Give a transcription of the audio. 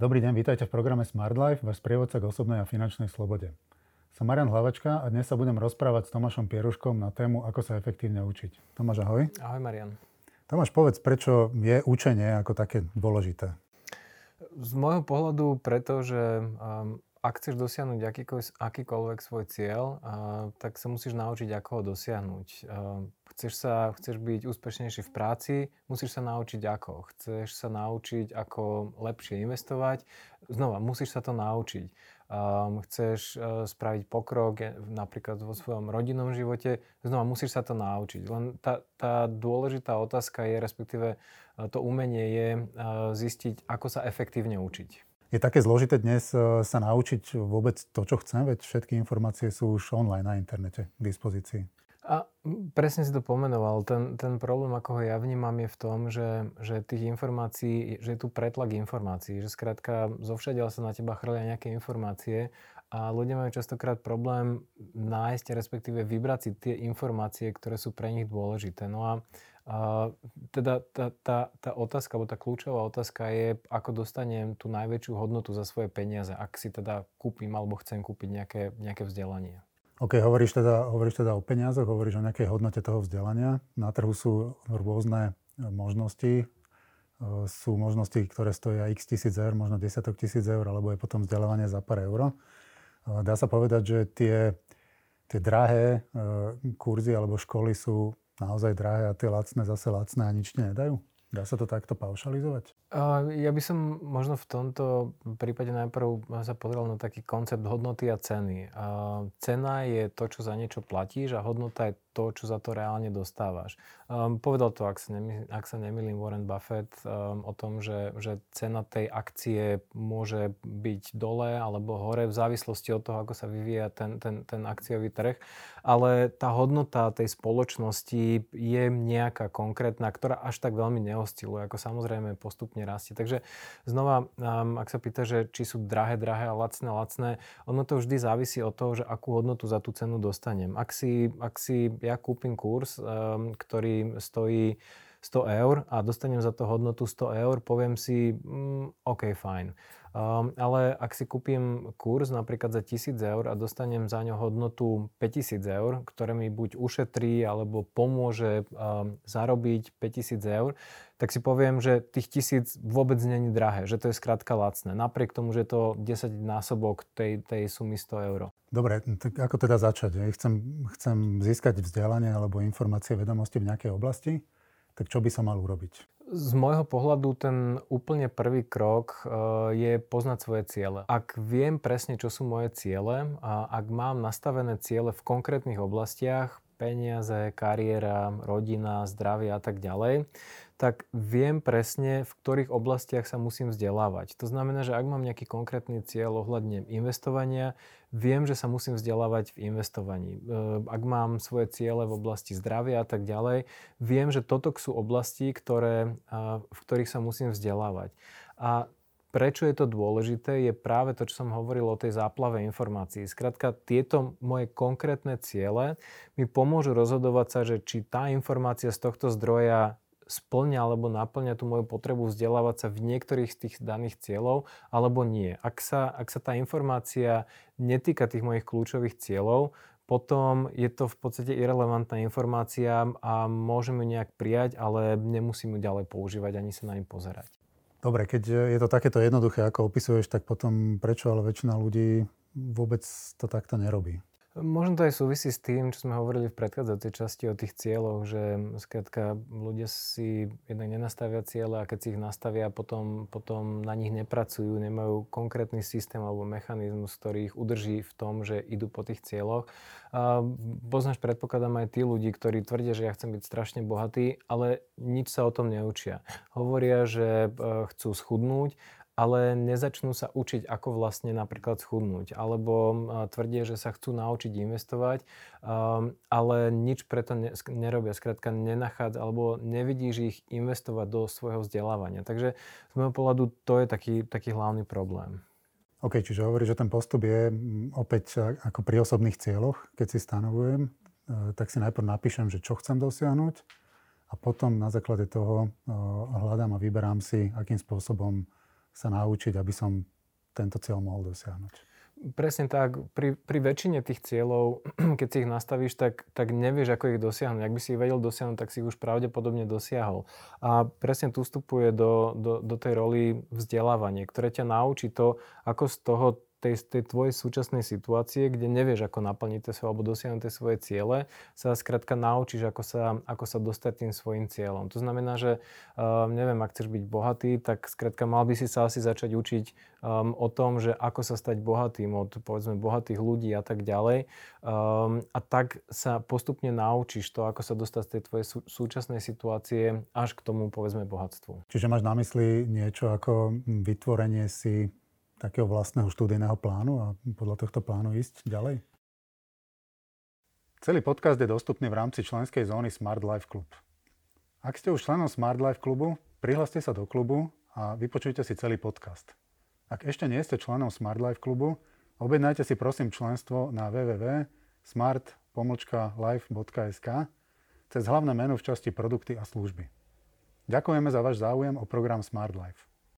Dobrý deň, vítajte v programe Smart Life, váš sprievodca k osobnej a finančnej slobode. Som Marian Hlavačka a dnes sa budem rozprávať s Tomášom Pieruškom na tému, ako sa efektívne učiť. Tomáš, ahoj. Ahoj, Marian. Tomáš, povedz, prečo je učenie ako také dôležité? Z môjho pohľadu preto, že um, ak chceš dosiahnuť akýkoľvek, akýkoľvek svoj cieľ, uh, tak sa musíš naučiť, ako ho dosiahnuť. Uh, chceš, sa, chceš byť úspešnejší v práci, musíš sa naučiť ako. Chceš sa naučiť, ako lepšie investovať, znova, musíš sa to naučiť. Um, chceš uh, spraviť pokrok napríklad vo svojom rodinnom živote, znova musíš sa to naučiť. Len tá, tá dôležitá otázka je, respektíve uh, to umenie je uh, zistiť, ako sa efektívne učiť. Je také zložité dnes e, sa naučiť vôbec to, čo chcem, veď všetky informácie sú už online na internete k dispozícii. A presne si to pomenoval. Ten, ten problém, ako ho ja vnímam, je v tom, že, že tých informácií, že je tu pretlak informácií, že skrátka zovšadiaľ sa na teba chrlia nejaké informácie a ľudia majú častokrát problém nájsť, respektíve vybrať si tie informácie, ktoré sú pre nich dôležité. No a a teda tá, tá, tá otázka, alebo tá kľúčová otázka je, ako dostanem tú najväčšiu hodnotu za svoje peniaze, ak si teda kúpim alebo chcem kúpiť nejaké, nejaké vzdelanie. OK, hovoríš teda, hovoríš teda o peniazoch, hovoríš o nejakej hodnote toho vzdelania. Na trhu sú rôzne e, možnosti. E, sú možnosti, ktoré stoja x tisíc eur, možno desiatok tisíc eur, alebo je potom vzdelávanie za pár eur. E, dá sa povedať, že tie, tie drahé kurzy alebo školy sú naozaj drahé a tie lacné zase lacné a nič nedajú? Dá sa to takto paušalizovať? Ja by som možno v tomto prípade najprv sa pozrel na taký koncept hodnoty a ceny. Cena je to, čo za niečo platíš a hodnota je to, čo za to reálne dostávaš. Um, povedal to, ak sa, nemý, ak sa nemýlim, Warren Buffett um, o tom, že, že cena tej akcie môže byť dole alebo hore v závislosti od toho, ako sa vyvíja ten, ten, ten akciový trh. Ale tá hodnota tej spoločnosti je nejaká konkrétna, ktorá až tak veľmi neosciluje, ako samozrejme postupne rastie. Takže znova, um, ak sa pýta, že či sú drahé, drahé a lacné, lacné, ono to vždy závisí od toho, že akú hodnotu za tú cenu dostanem. Ak si, ak si ja kúpim kurz, um, ktorý stojí 100 eur a dostanem za to hodnotu 100 eur, poviem si, mm, OK, fajn. Um, ale ak si kúpim kurz napríklad za 1000 eur a dostanem za ňo hodnotu 5000 eur, ktoré mi buď ušetrí alebo pomôže um, zarobiť 5000 eur, tak si poviem, že tých tisíc vôbec není drahé, že to je skrátka lacné. Napriek tomu, že to 10 násobok tej, tej sumy 100 eur. Dobre, tak ako teda začať? Chcem, chcem získať vzdelanie alebo informácie, vedomosti v nejakej oblasti, tak čo by som mal urobiť? Z môjho pohľadu ten úplne prvý krok e, je poznať svoje ciele. Ak viem presne, čo sú moje ciele a ak mám nastavené ciele v konkrétnych oblastiach, peniaze, kariéra, rodina, zdravie a tak ďalej, tak viem presne, v ktorých oblastiach sa musím vzdelávať. To znamená, že ak mám nejaký konkrétny cieľ ohľadne investovania, viem, že sa musím vzdelávať v investovaní. E, ak mám svoje ciele v oblasti zdravia a tak ďalej, viem, že toto sú oblasti, ktoré, v ktorých sa musím vzdelávať. A Prečo je to dôležité, je práve to, čo som hovoril o tej záplave informácií. Skrátka, tieto moje konkrétne ciele mi pomôžu rozhodovať sa, že či tá informácia z tohto zdroja splňa alebo naplňa tú moju potrebu vzdelávať sa v niektorých z tých daných cieľov, alebo nie. Ak sa, ak sa tá informácia netýka tých mojich kľúčových cieľov, potom je to v podstate irrelevantná informácia a môžem ju nejak prijať, ale nemusím ju ďalej používať ani sa na ním pozerať. Dobre, keď je to takéto jednoduché, ako opisuješ, tak potom prečo ale väčšina ľudí vôbec to takto nerobí? Možno to aj súvisí s tým, čo sme hovorili v predchádzajúcej časti o tých cieľoch, že skrátka ľudia si jednak nenastavia cieľe a keď si ich nastavia, potom, potom na nich nepracujú, nemajú konkrétny systém alebo mechanizmus, ktorý ich udrží v tom, že idú po tých cieľoch. A poznáš, predpokladám aj tí ľudí, ktorí tvrdia, že ja chcem byť strašne bohatý, ale nič sa o tom neučia. Hovoria, že e, chcú schudnúť, ale nezačnú sa učiť, ako vlastne napríklad schudnúť. Alebo tvrdie, že sa chcú naučiť investovať, um, ale nič preto ne, nerobia. Skrátka nenachádza, alebo nevidíš ich investovať do svojho vzdelávania. Takže z môjho pohľadu to je taký, taký hlavný problém. OK, čiže hovoríš, že ten postup je opäť ako pri osobných cieľoch, keď si stanovujem, e, tak si najprv napíšem, že čo chcem dosiahnuť a potom na základe toho e, hľadám a vyberám si, akým spôsobom sa naučiť, aby som tento cieľ mohol dosiahnuť? Presne tak. Pri, pri väčšine tých cieľov, keď si ich nastavíš, tak, tak nevieš, ako ich dosiahnuť. Ak by si ich vedel dosiahnuť, tak si ich už pravdepodobne dosiahol. A presne tu vstupuje do, do, do tej roli vzdelávanie, ktoré ťa naučí to, ako z toho tej, tej tvojej súčasnej situácie, kde nevieš, ako naplniť tie svoje alebo dosiahnuť tie svoje ciele, sa skrátka naučíš, ako sa, ako sa dostať tým svojim cieľom. To znamená, že um, neviem, ak chceš byť bohatý, tak skrátka mal by si sa asi začať učiť um, o tom, že ako sa stať bohatým od povedzme bohatých ľudí a tak ďalej. Um, a tak sa postupne naučíš to, ako sa dostať z tej tvojej sú, súčasnej situácie až k tomu povedzme bohatstvu. Čiže máš na mysli niečo ako vytvorenie si takého vlastného študijného plánu a podľa tohto plánu ísť ďalej? Celý podcast je dostupný v rámci členskej zóny Smart Life Club. Ak ste už členom Smart Life klubu, prihláste sa do klubu a vypočujte si celý podcast. Ak ešte nie ste členom Smart Life klubu, objednajte si prosím členstvo na www.smart-life.sk cez hlavné menu v časti produkty a služby. Ďakujeme za váš záujem o program Smart Life.